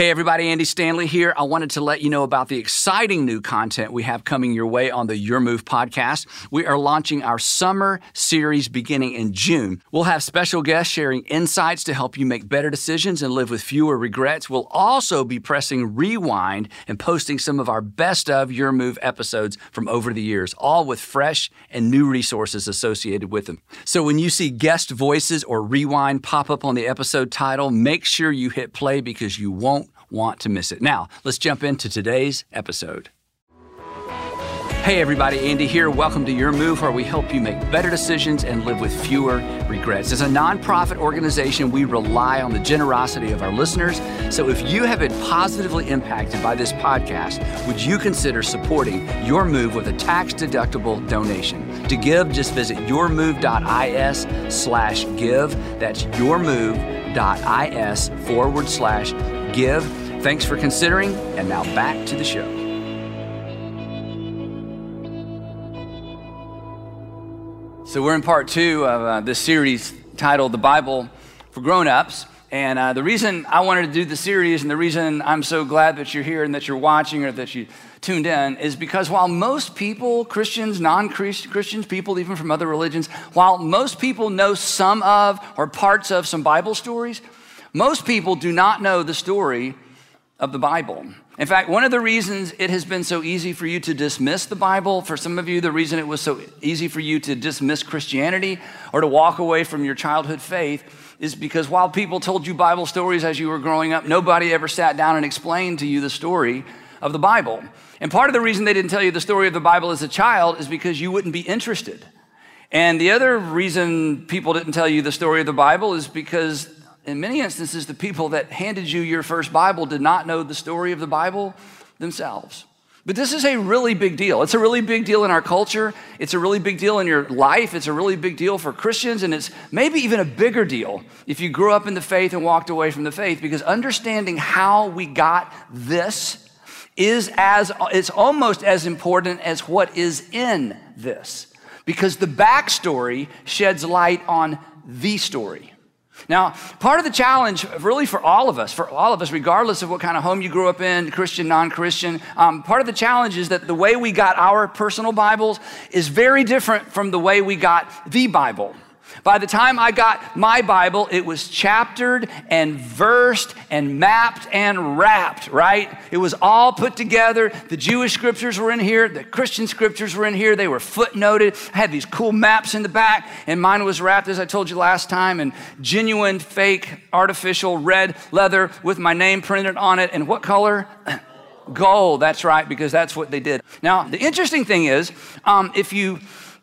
Hey, everybody, Andy Stanley here. I wanted to let you know about the exciting new content we have coming your way on the Your Move podcast. We are launching our summer series beginning in June. We'll have special guests sharing insights to help you make better decisions and live with fewer regrets. We'll also be pressing rewind and posting some of our best of Your Move episodes from over the years, all with fresh and new resources associated with them. So when you see guest voices or rewind pop up on the episode title, make sure you hit play because you won't want to miss it. Now, let's jump into today's episode. Hey everybody, Andy here. Welcome to Your Move, where we help you make better decisions and live with fewer regrets. As a nonprofit organization, we rely on the generosity of our listeners. So if you have been positively impacted by this podcast, would you consider supporting Your Move with a tax-deductible donation? To give, just visit yourmove.is slash give. That's yourmove.is forward slash give. Thanks for considering, and now back to the show. So, we're in part two of uh, this series titled The Bible for Grown Ups. And uh, the reason I wanted to do the series and the reason I'm so glad that you're here and that you're watching or that you tuned in is because while most people, Christians, non Christians, people even from other religions, while most people know some of or parts of some Bible stories, most people do not know the story of the Bible. In fact, one of the reasons it has been so easy for you to dismiss the Bible, for some of you, the reason it was so easy for you to dismiss Christianity or to walk away from your childhood faith is because while people told you Bible stories as you were growing up, nobody ever sat down and explained to you the story of the Bible. And part of the reason they didn't tell you the story of the Bible as a child is because you wouldn't be interested. And the other reason people didn't tell you the story of the Bible is because in many instances, the people that handed you your first Bible did not know the story of the Bible themselves. But this is a really big deal. It's a really big deal in our culture. It's a really big deal in your life. It's a really big deal for Christians. And it's maybe even a bigger deal if you grew up in the faith and walked away from the faith, because understanding how we got this is as, it's almost as important as what is in this. Because the backstory sheds light on the story. Now, part of the challenge, really for all of us, for all of us, regardless of what kind of home you grew up in, Christian, non Christian, um, part of the challenge is that the way we got our personal Bibles is very different from the way we got the Bible. By the time I got my Bible, it was chaptered and versed and mapped and wrapped, right? It was all put together. The Jewish scriptures were in here, the Christian scriptures were in here. They were footnoted. I had these cool maps in the back, and mine was wrapped, as I told you last time, in genuine, fake, artificial red leather with my name printed on it. And what color? Gold, that's right, because that's what they did. Now, the interesting thing is, um, if you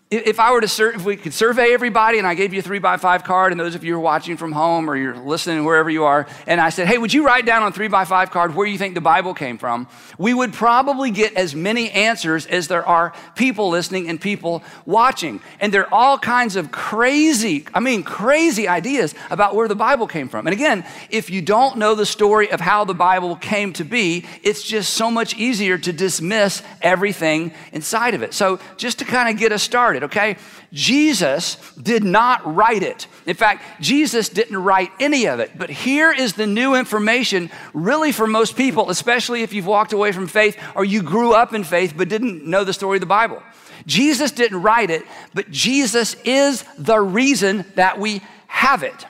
if I were to, sur- if we could survey everybody and I gave you a three by five card, and those of you who are watching from home or you're listening wherever you are, and I said, hey, would you write down on three by five card where you think the Bible came from? We would probably get as many answers as there are people listening and people watching. And there are all kinds of crazy, I mean, crazy ideas about where the Bible came from. And again, if you don't know the story of how the Bible came to be, it's just so much easier to dismiss everything inside of it. So just to kind of get us started, it, okay? Jesus did not write it. In fact, Jesus didn't write any of it. But here is the new information, really, for most people, especially if you've walked away from faith or you grew up in faith but didn't know the story of the Bible. Jesus didn't write it, but Jesus is the reason that we have it.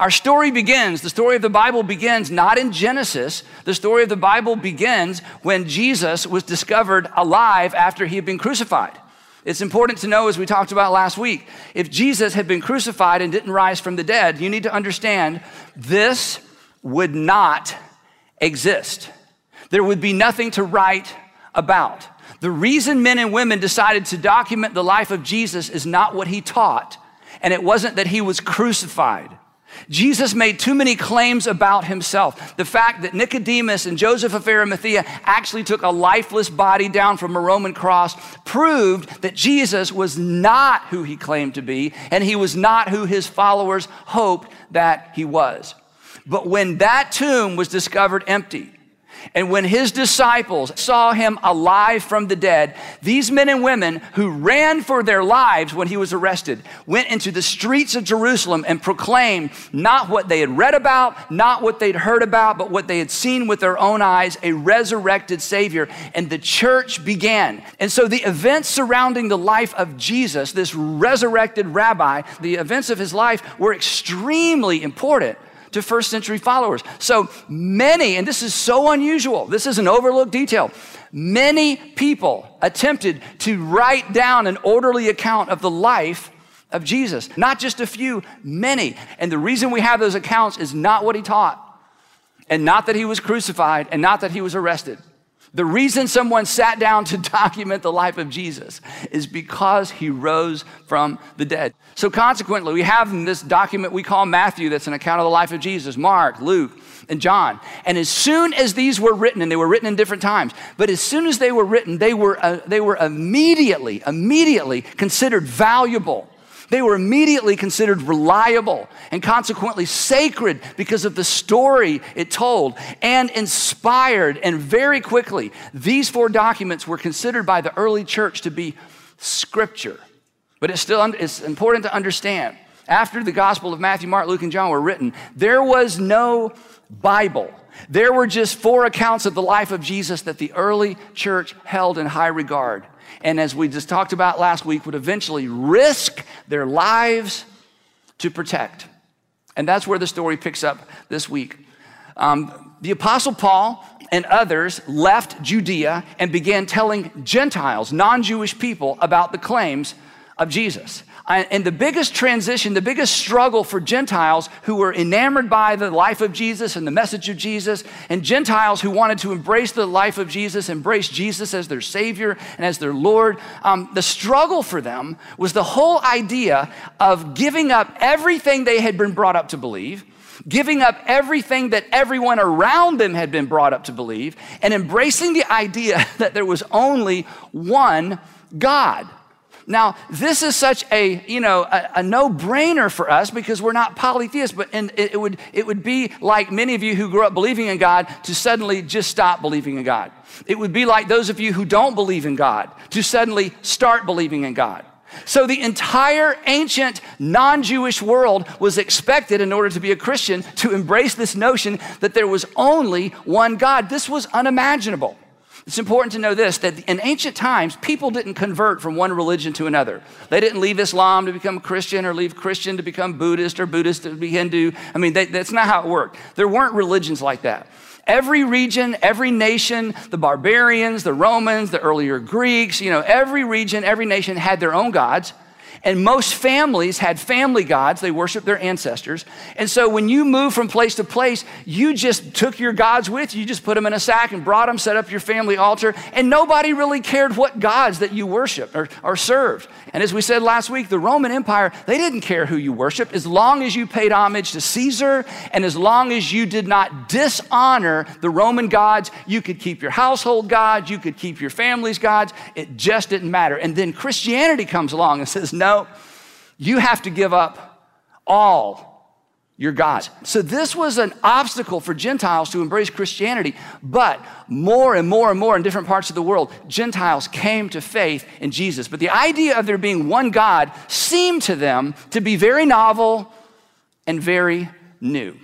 Our story begins, the story of the Bible begins not in Genesis. The story of the Bible begins when Jesus was discovered alive after he had been crucified. It's important to know, as we talked about last week, if Jesus had been crucified and didn't rise from the dead, you need to understand this would not exist. There would be nothing to write about. The reason men and women decided to document the life of Jesus is not what he taught, and it wasn't that he was crucified. Jesus made too many claims about himself. The fact that Nicodemus and Joseph of Arimathea actually took a lifeless body down from a Roman cross proved that Jesus was not who he claimed to be, and he was not who his followers hoped that he was. But when that tomb was discovered empty, And when his disciples saw him alive from the dead, these men and women who ran for their lives when he was arrested went into the streets of Jerusalem and proclaimed not what they had read about, not what they'd heard about, but what they had seen with their own eyes a resurrected Savior. And the church began. And so the events surrounding the life of Jesus, this resurrected rabbi, the events of his life were extremely important to first century followers. So many, and this is so unusual, this is an overlooked detail. Many people attempted to write down an orderly account of the life of Jesus. Not just a few, many. And the reason we have those accounts is not what he taught, and not that he was crucified, and not that he was arrested. The reason someone sat down to document the life of Jesus is because he rose from the dead. So, consequently, we have in this document we call Matthew that's an account of the life of Jesus, Mark, Luke, and John. And as soon as these were written, and they were written in different times, but as soon as they were written, they were, uh, they were immediately, immediately considered valuable they were immediately considered reliable and consequently sacred because of the story it told and inspired. And very quickly, these four documents were considered by the early church to be scripture. But it's still it's important to understand after the Gospel of Matthew, Mark, Luke, and John were written, there was no Bible. There were just four accounts of the life of Jesus that the early church held in high regard and as we just talked about last week, would eventually risk their lives to protect. And that's where the story picks up this week. Um, the Apostle Paul and others left Judea and began telling Gentiles, non Jewish people, about the claims of Jesus. And the biggest transition, the biggest struggle for Gentiles who were enamored by the life of Jesus and the message of Jesus, and Gentiles who wanted to embrace the life of Jesus, embrace Jesus as their Savior and as their Lord, um, the struggle for them was the whole idea of giving up everything they had been brought up to believe giving up everything that everyone around them had been brought up to believe, and embracing the idea that there was only one God. Now, this is such a, you know, a, a no-brainer for us because we're not polytheists, but and it, it, would, it would be like many of you who grew up believing in God to suddenly just stop believing in God. It would be like those of you who don't believe in God to suddenly start believing in God. So the entire ancient non-Jewish world was expected in order to be a Christian to embrace this notion that there was only one God. This was unimaginable. It's important to know this that in ancient times, people didn't convert from one religion to another. They didn't leave Islam to become Christian or leave Christian to become Buddhist or Buddhist to be Hindu. I mean, they, that's not how it worked. There weren't religions like that. Every region, every nation, the barbarians, the Romans, the earlier Greeks, you know, every region, every nation had their own gods. And most families had family gods. They worshiped their ancestors. And so when you moved from place to place, you just took your gods with you. You just put them in a sack and brought them, set up your family altar. And nobody really cared what gods that you worshiped or, or served. And as we said last week, the Roman Empire, they didn't care who you worshiped as long as you paid homage to Caesar and as long as you did not dishonor the Roman gods, you could keep your household gods, you could keep your family's gods. It just didn't matter. And then Christianity comes along and says, no, you have to give up all your gods. So this was an obstacle for Gentiles to embrace Christianity, but more and more and more in different parts of the world, Gentiles came to faith in Jesus. But the idea of there being one God seemed to them to be very novel and very new.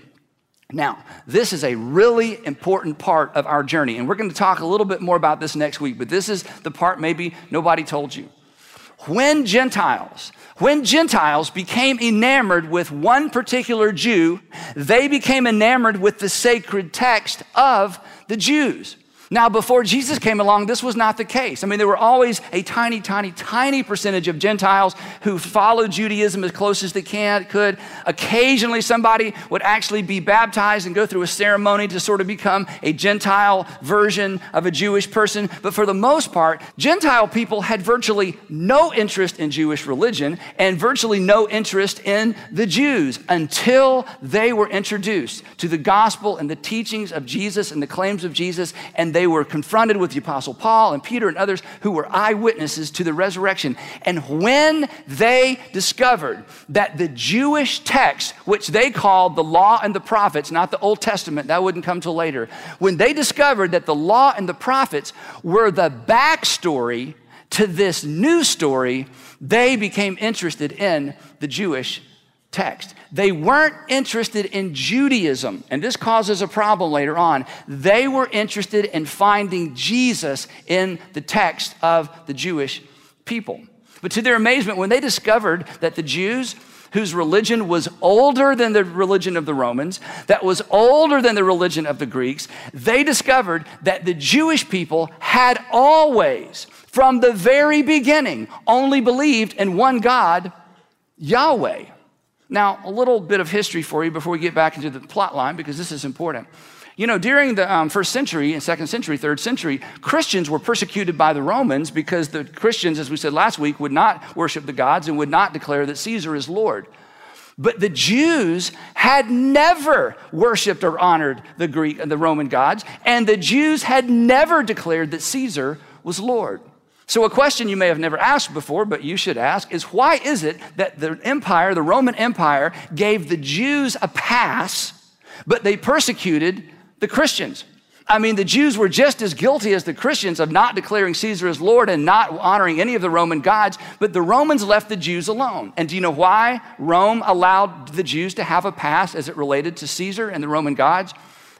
Now, this is a really important part of our journey, and we're going to talk a little bit more about this next week, but this is the part maybe nobody told you when Gentiles, when Gentiles became enamored with one particular Jew, they became enamored with the sacred text of the Jews. Now, before Jesus came along, this was not the case. I mean, there were always a tiny, tiny, tiny percentage of Gentiles who followed Judaism as close as they can, could. Occasionally, somebody would actually be baptized and go through a ceremony to sort of become a Gentile version of a Jewish person. But for the most part, Gentile people had virtually no interest in Jewish religion and virtually no interest in the Jews until they were introduced to the gospel and the teachings of Jesus and the claims of Jesus. And they were confronted with the Apostle Paul and Peter and others who were eyewitnesses to the resurrection. And when they discovered that the Jewish text, which they called the law and the prophets, not the Old Testament, that wouldn't come till later, when they discovered that the law and the prophets were the backstory to this new story, they became interested in the Jewish text. They weren't interested in Judaism, and this causes a problem later on. They were interested in finding Jesus in the text of the Jewish people. But to their amazement, when they discovered that the Jews, whose religion was older than the religion of the Romans, that was older than the religion of the Greeks, they discovered that the Jewish people had always, from the very beginning, only believed in one God, Yahweh. Now, a little bit of history for you before we get back into the plot line, because this is important. You know, during the um, first century and second century, third century, Christians were persecuted by the Romans because the Christians, as we said last week, would not worship the gods and would not declare that Caesar is Lord. But the Jews had never worshiped or honored the Greek and the Roman gods, and the Jews had never declared that Caesar was Lord. So, a question you may have never asked before, but you should ask, is why is it that the empire, the Roman Empire, gave the Jews a pass, but they persecuted the Christians? I mean, the Jews were just as guilty as the Christians of not declaring Caesar as Lord and not honoring any of the Roman gods, but the Romans left the Jews alone. And do you know why Rome allowed the Jews to have a pass as it related to Caesar and the Roman gods?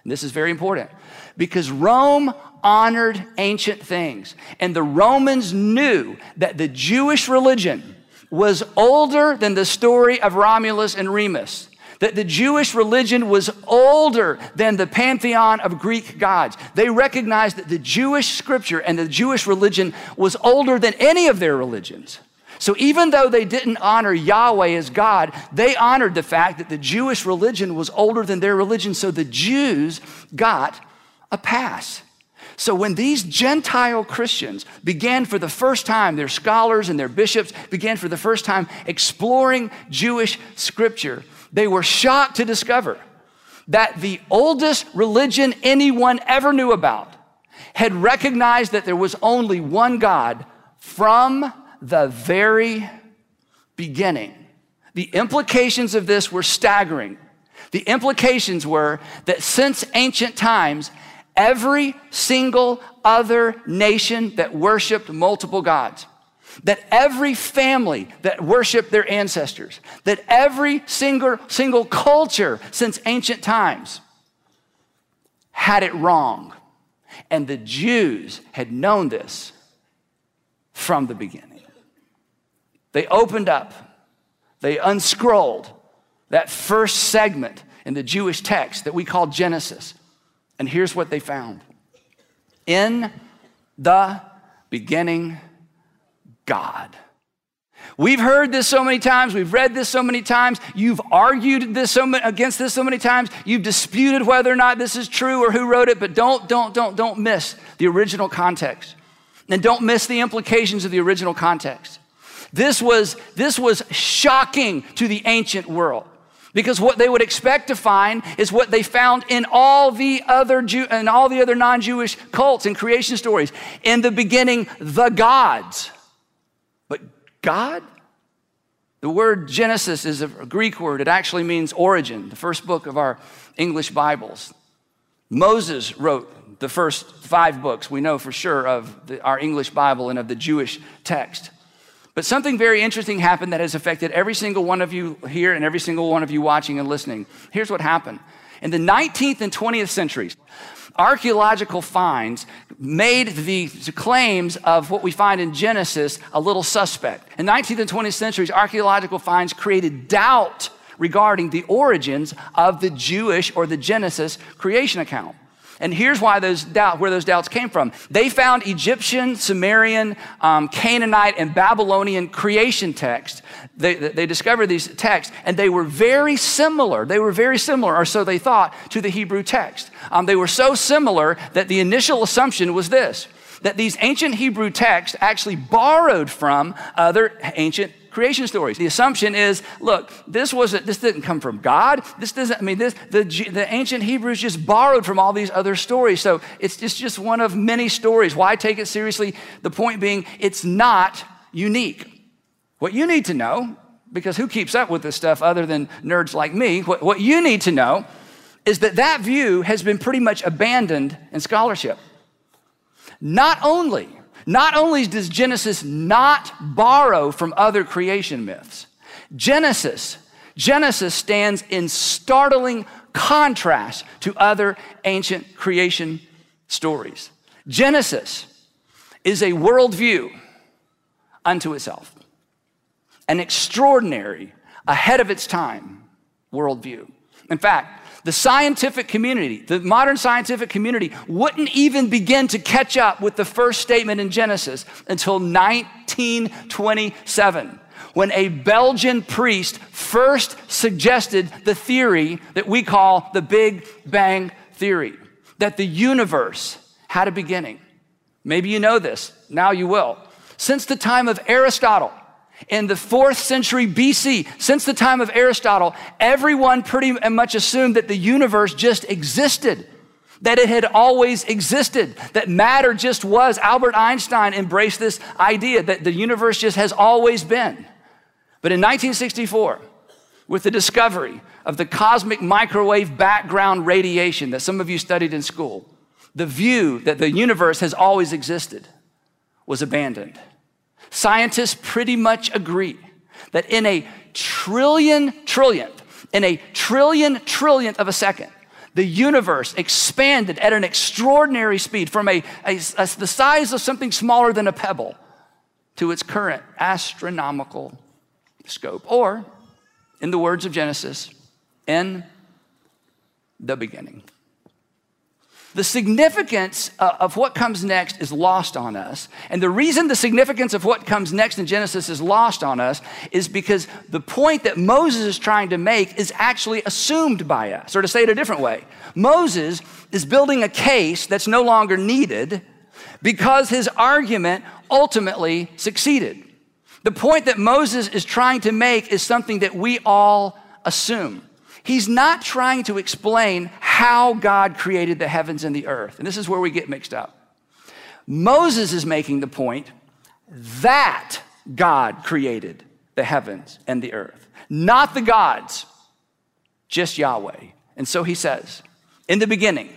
This is very important because Rome honored ancient things. And the Romans knew that the Jewish religion was older than the story of Romulus and Remus. That the Jewish religion was older than the pantheon of Greek gods. They recognized that the Jewish scripture and the Jewish religion was older than any of their religions. So even though they didn't honor Yahweh as God, they honored the fact that the Jewish religion was older than their religion, so the Jews got a pass. So when these Gentile Christians began for the first time, their scholars and their bishops began for the first time exploring Jewish scripture, they were shocked to discover that the oldest religion anyone ever knew about had recognized that there was only one God from the very beginning. The implications of this were staggering. The implications were that since ancient times, every single other nation that worshiped multiple gods, that every family that worshiped their ancestors, that every single, single culture since ancient times had it wrong. And the Jews had known this from the beginning. They opened up, they unscrolled that first segment in the Jewish text that we call Genesis. And here's what they found In the beginning, God. We've heard this so many times. We've read this so many times. You've argued this so many, against this so many times. You've disputed whether or not this is true or who wrote it, but don't, don't, don't, don't miss the original context. And don't miss the implications of the original context. This was, this was shocking to the ancient world. Because what they would expect to find is what they found in all the other Jew and all the other non-Jewish cults and creation stories. In the beginning, the gods. But God? The word Genesis is a Greek word. It actually means origin, the first book of our English Bibles. Moses wrote the first five books we know for sure of the, our English Bible and of the Jewish text. But something very interesting happened that has affected every single one of you here and every single one of you watching and listening. Here's what happened. In the 19th and 20th centuries, archaeological finds made the claims of what we find in Genesis a little suspect. In 19th and 20th centuries, archaeological finds created doubt regarding the origins of the Jewish or the Genesis creation account. And here's why those doubt, where those doubts came from. They found Egyptian, Sumerian, um, Canaanite, and Babylonian creation texts. They, they discovered these texts, and they were very similar. They were very similar, or so they thought, to the Hebrew text. Um, they were so similar that the initial assumption was this that these ancient Hebrew texts actually borrowed from other ancient creation stories. The assumption is, look, this wasn't, this didn't come from God. This doesn't, I mean, this, the, the ancient Hebrews just borrowed from all these other stories. So it's just, one of many stories. Why take it seriously? The point being, it's not unique. What you need to know, because who keeps up with this stuff other than nerds like me, what, what you need to know is that that view has been pretty much abandoned in scholarship. Not only, not only does Genesis not borrow from other creation myths, Genesis, Genesis stands in startling contrast to other ancient creation stories. Genesis is a worldview unto itself, an extraordinary, ahead of its time worldview. In fact, the scientific community, the modern scientific community, wouldn't even begin to catch up with the first statement in Genesis until 1927, when a Belgian priest first suggested the theory that we call the Big Bang Theory that the universe had a beginning. Maybe you know this, now you will. Since the time of Aristotle, in the fourth century BC, since the time of Aristotle, everyone pretty much assumed that the universe just existed, that it had always existed, that matter just was. Albert Einstein embraced this idea that the universe just has always been. But in 1964, with the discovery of the cosmic microwave background radiation that some of you studied in school, the view that the universe has always existed was abandoned. Scientists pretty much agree that in a trillion trillionth, in a trillion trillionth of a second, the universe expanded at an extraordinary speed from a, a, a, the size of something smaller than a pebble to its current astronomical scope. Or, in the words of Genesis, in the beginning. The significance uh, of what comes next is lost on us. And the reason the significance of what comes next in Genesis is lost on us is because the point that Moses is trying to make is actually assumed by us. Or to say it a different way, Moses is building a case that's no longer needed because his argument ultimately succeeded. The point that Moses is trying to make is something that we all assume. He's not trying to explain how God created the heavens and the earth. And this is where we get mixed up. Moses is making the point that God created the heavens and the earth, not the gods, just Yahweh. And so he says, in the beginning,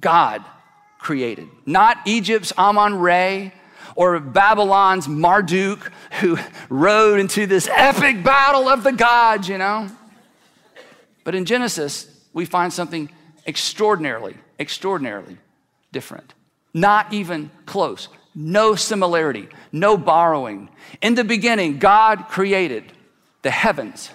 God created, not Egypt's Amon Re or Babylon's Marduk, who rode into this epic battle of the gods, you know. But in Genesis, we find something extraordinarily, extraordinarily different. Not even close. No similarity, no borrowing. In the beginning, God created the heavens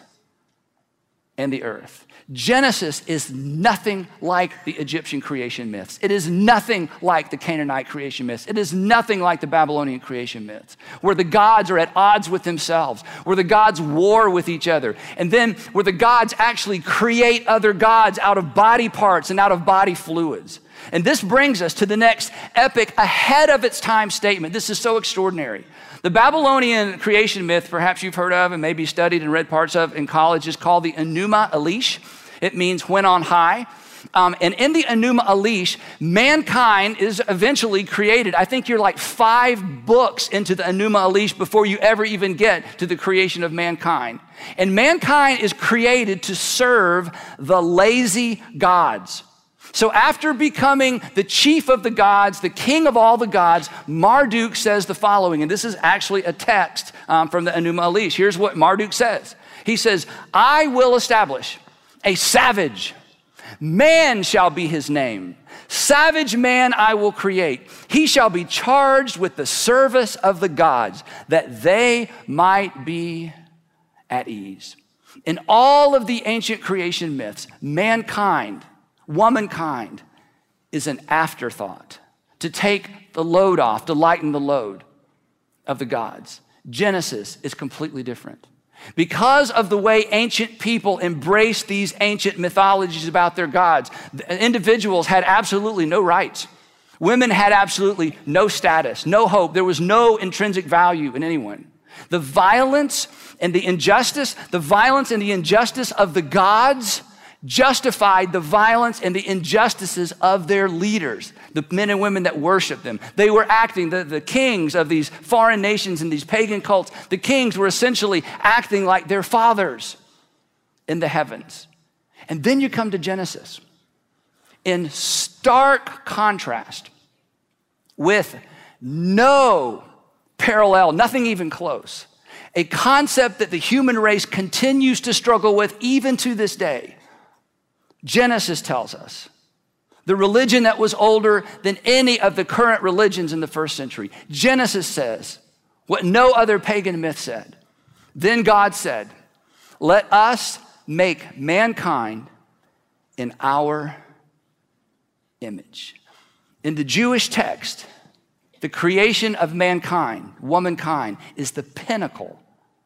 and the earth. Genesis is nothing like the Egyptian creation myths. It is nothing like the Canaanite creation myths. It is nothing like the Babylonian creation myths, where the gods are at odds with themselves, where the gods war with each other, and then where the gods actually create other gods out of body parts and out of body fluids. And this brings us to the next epic ahead of its time statement. This is so extraordinary. The Babylonian creation myth, perhaps you've heard of and maybe studied and read parts of in college, is called the Enuma Elish. It means when on high. Um, and in the Enuma Elish, mankind is eventually created. I think you're like five books into the Enuma Elish before you ever even get to the creation of mankind. And mankind is created to serve the lazy gods. So, after becoming the chief of the gods, the king of all the gods, Marduk says the following, and this is actually a text um, from the Enuma Elish. Here's what Marduk says He says, I will establish a savage. Man shall be his name. Savage man I will create. He shall be charged with the service of the gods, that they might be at ease. In all of the ancient creation myths, mankind, womankind, is an afterthought to take the load off, to lighten the load of the gods. Genesis is completely different. Because of the way ancient people embraced these ancient mythologies about their gods, individuals had absolutely no rights. Women had absolutely no status, no hope. There was no intrinsic value in anyone. The violence and the injustice, the violence and the injustice of the gods justified the violence and the injustices of their leaders, the men and women that worship them. They were acting, the, the kings of these foreign nations and these pagan cults, the kings were essentially acting like their fathers in the heavens. And then you come to Genesis. In stark contrast, with no parallel, nothing even close, a concept that the human race continues to struggle with even to this day Genesis tells us the religion that was older than any of the current religions in the first century. Genesis says what no other pagan myth said. Then God said, Let us make mankind in our image. In the Jewish text, the creation of mankind, womankind, is the pinnacle,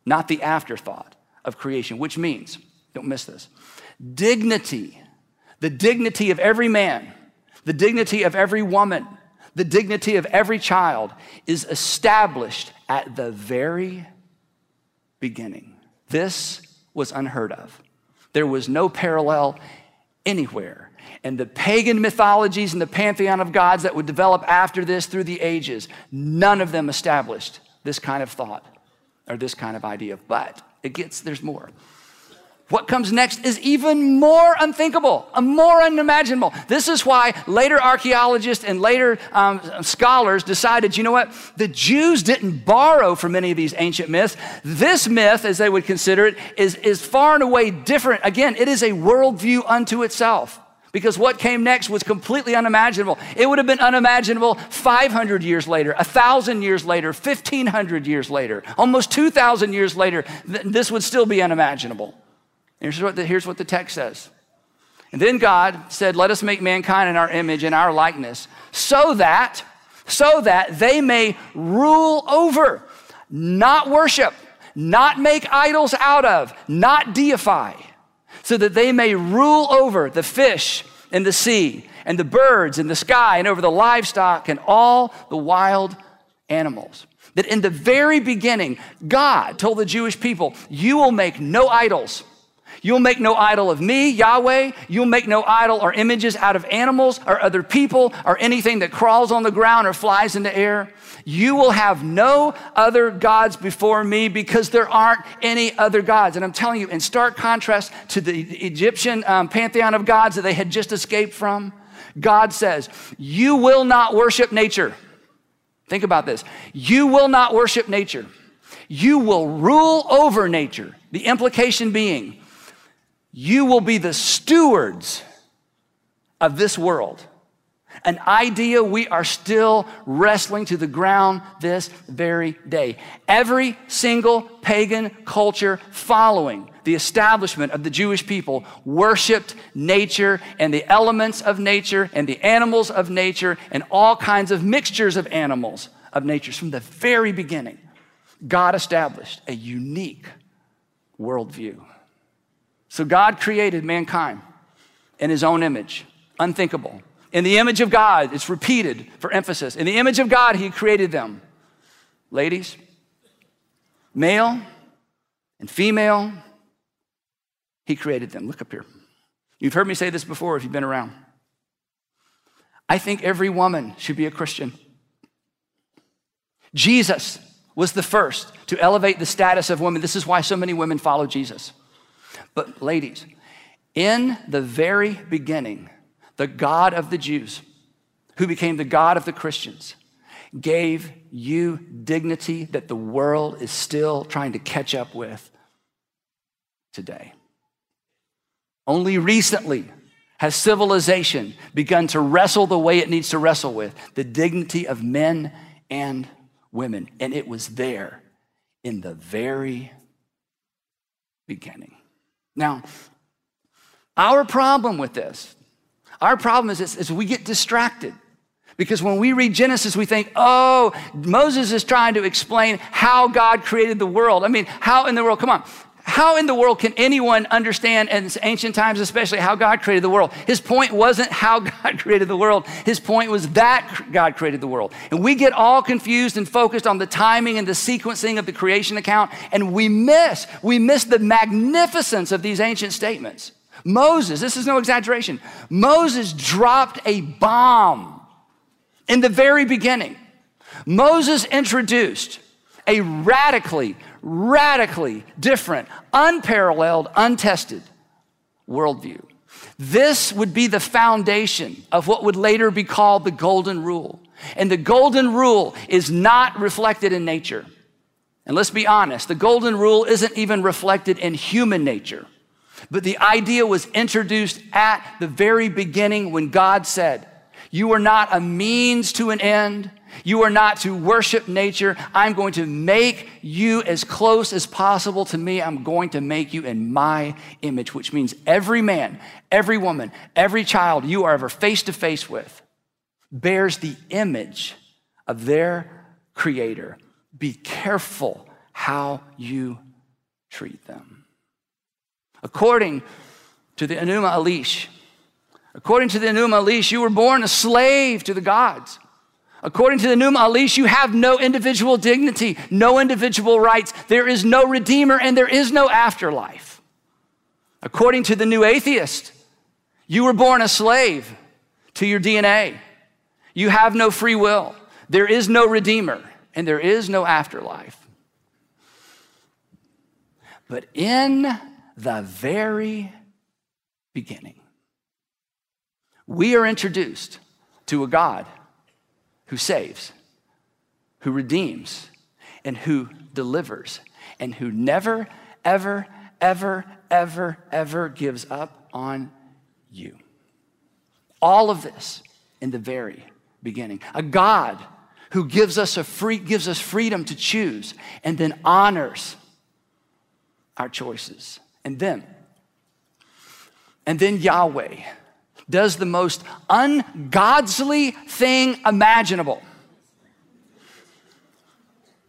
not the afterthought of creation, which means, don't miss this, dignity the dignity of every man, the dignity of every woman, the dignity of every child is established at the very beginning. This was unheard of. There was no parallel anywhere. And the pagan mythologies and the pantheon of gods that would develop after this through the ages, none of them established this kind of thought or this kind of idea. But it gets, there's more. What comes next is even more unthinkable, more unimaginable. This is why later archaeologists and later um, scholars decided, you know what? The Jews didn't borrow from any of these ancient myths. This myth, as they would consider it, is, is far and away different. Again, it is a worldview unto itself. Because what came next was completely unimaginable. It would have been unimaginable 500 years later, 1,000 years later, 1,500 years later, almost 2,000 years later. Th- this would still be unimaginable. Here's what, the, here's what the text says. And then God said, Let us make mankind in our image and our likeness, so that, so that they may rule over, not worship, not make idols out of, not deify, so that they may rule over the fish in the sea and the birds in the sky and over the livestock and all the wild animals. That in the very beginning, God told the Jewish people, You will make no idols You'll make no idol of me, Yahweh. You'll make no idol or images out of animals or other people or anything that crawls on the ground or flies in the air. You will have no other gods before me because there aren't any other gods. And I'm telling you, in stark contrast to the Egyptian um, pantheon of gods that they had just escaped from, God says, You will not worship nature. Think about this. You will not worship nature. You will rule over nature. The implication being, you will be the stewards of this world. An idea we are still wrestling to the ground this very day. Every single pagan culture following the establishment of the Jewish people worshiped nature and the elements of nature and the animals of nature and all kinds of mixtures of animals of nature. From the very beginning, God established a unique worldview. So God created mankind in his own image, unthinkable. In the image of God, it's repeated for emphasis. In the image of God, he created them. Ladies, male and female, he created them. Look up here. You've heard me say this before if you've been around. I think every woman should be a Christian. Jesus was the first to elevate the status of women. This is why so many women follow Jesus. But, ladies, in the very beginning, the God of the Jews, who became the God of the Christians, gave you dignity that the world is still trying to catch up with today. Only recently has civilization begun to wrestle the way it needs to wrestle with the dignity of men and women. And it was there in the very beginning. Now, our problem with this, our problem is, is, is we get distracted. Because when we read Genesis, we think, oh, Moses is trying to explain how God created the world. I mean, how in the world? Come on. How in the world can anyone understand in ancient times, especially how God created the world? His point wasn't how God created the world. His point was that God created the world. And we get all confused and focused on the timing and the sequencing of the creation account, and we miss, we miss the magnificence of these ancient statements. Moses, this is no exaggeration, Moses dropped a bomb in the very beginning. Moses introduced a radically radically different, unparalleled, untested worldview. This would be the foundation of what would later be called the Golden Rule. And the Golden Rule is not reflected in nature. And let's be honest, the Golden Rule isn't even reflected in human nature. But the idea was introduced at the very beginning when God said, You are not a means to an end, you are not to worship nature. I'm going to make you as close as possible to me. I'm going to make you in my image, which means every man, every woman, every child you are ever face to face with bears the image of their creator. Be careful how you treat them. According to the Enuma Elish, according to the Enuma Elish, you were born a slave to the gods. According to the Enuma Elish, you have no individual dignity, no individual rights. There is no redeemer and there is no afterlife. According to the new atheist, you were born a slave to your DNA. You have no free will. There is no redeemer and there is no afterlife. But in the very beginning, we are introduced to a God who saves, who redeems, and who delivers, and who never, ever, ever, ever, ever gives up on you. All of this in the very beginning. A God who gives us a free gives us freedom to choose and then honors our choices. And then and then Yahweh does the most ungodly thing imaginable.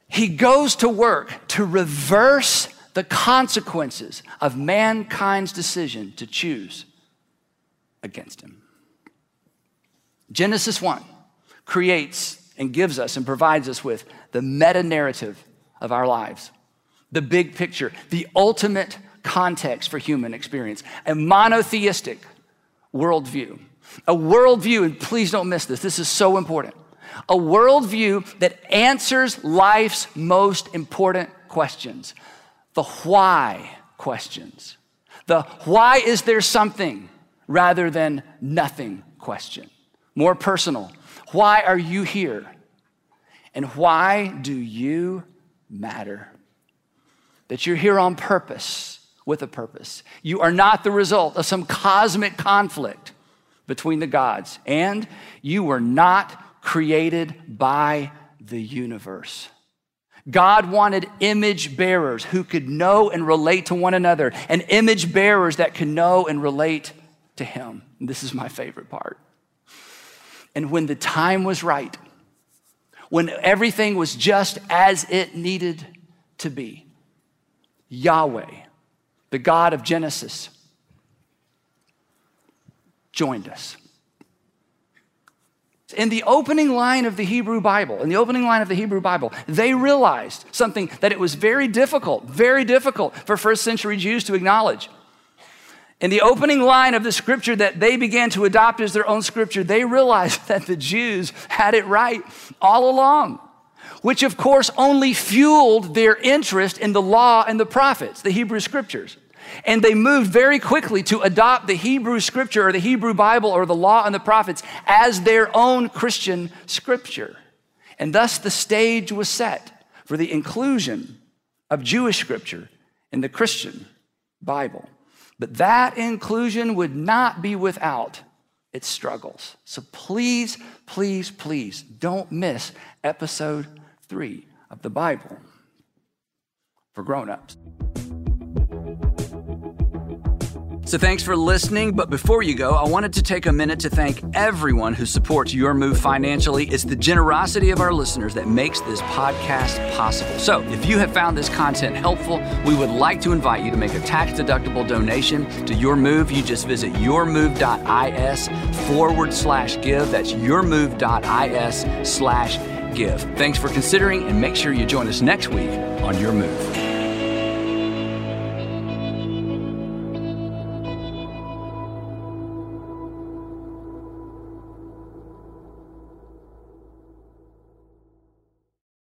He goes to work to reverse the consequences of mankind's decision to choose against him. Genesis 1 creates and gives us and provides us with the meta narrative of our lives, the big picture, the ultimate context for human experience, a monotheistic, worldview. A worldview, and please don't miss this, this is so important. A worldview that answers life's most important questions the why questions. The why is there something rather than nothing question. More personal. Why are you here? And why do you matter? That you're here on purpose with a purpose. You are not the result of some cosmic conflict between the gods, and you were not created by the universe. God wanted image bearers who could know and relate to one another, and image bearers that could know and relate to Him. And this is my favorite part. And when the time was right, when everything was just as it needed to be, Yahweh the God of Genesis, joined us. In the opening line of the Hebrew Bible, in the opening line of the Hebrew Bible, they realized something that it was very difficult, very difficult for first century Jews to acknowledge. In the opening line of the scripture that they began to adopt as their own scripture, they realized that the Jews had it right all along which of course only fueled their interest in the law and the prophets, the Hebrew scriptures. And they moved very quickly to adopt the Hebrew scripture or the Hebrew Bible or the law and the prophets as their own Christian scripture. And thus the stage was set for the inclusion of Jewish scripture in the Christian Bible. But that inclusion would not be without its struggles. So please, please, please don't miss episode three of the Bible for grown-ups. So thanks for listening. But before you go, I wanted to take a minute to thank everyone who supports your move financially. It's the generosity of our listeners that makes this podcast possible. So if you have found this content helpful, we would like to invite you to make a tax deductible donation to your move. You just visit yourmove.is forward slash give. That's yourmove.is slash give. Thanks for considering and make sure you join us next week on Your Move.